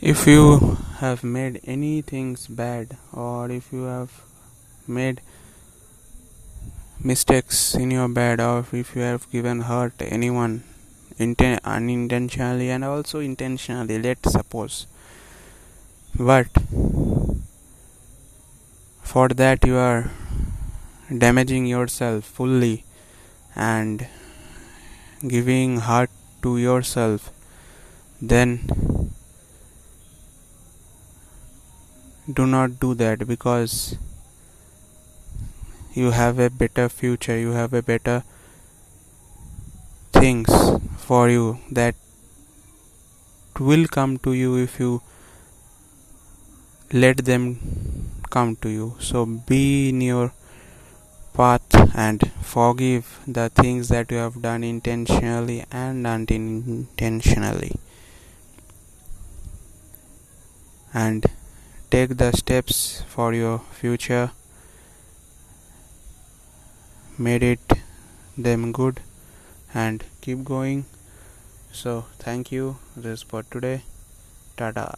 if you have made any things bad or if you have made mistakes in your bed or if you have given hurt anyone inten- unintentionally and also intentionally let's suppose. But for that you are damaging yourself fully and giving hurt to yourself then do not do that because you have a better future you have a better things for you that will come to you if you let them come to you. So be in your path and forgive the things that you have done intentionally and unintentionally. And take the steps for your future. Made it them good and keep going. So thank you. This for today. Tata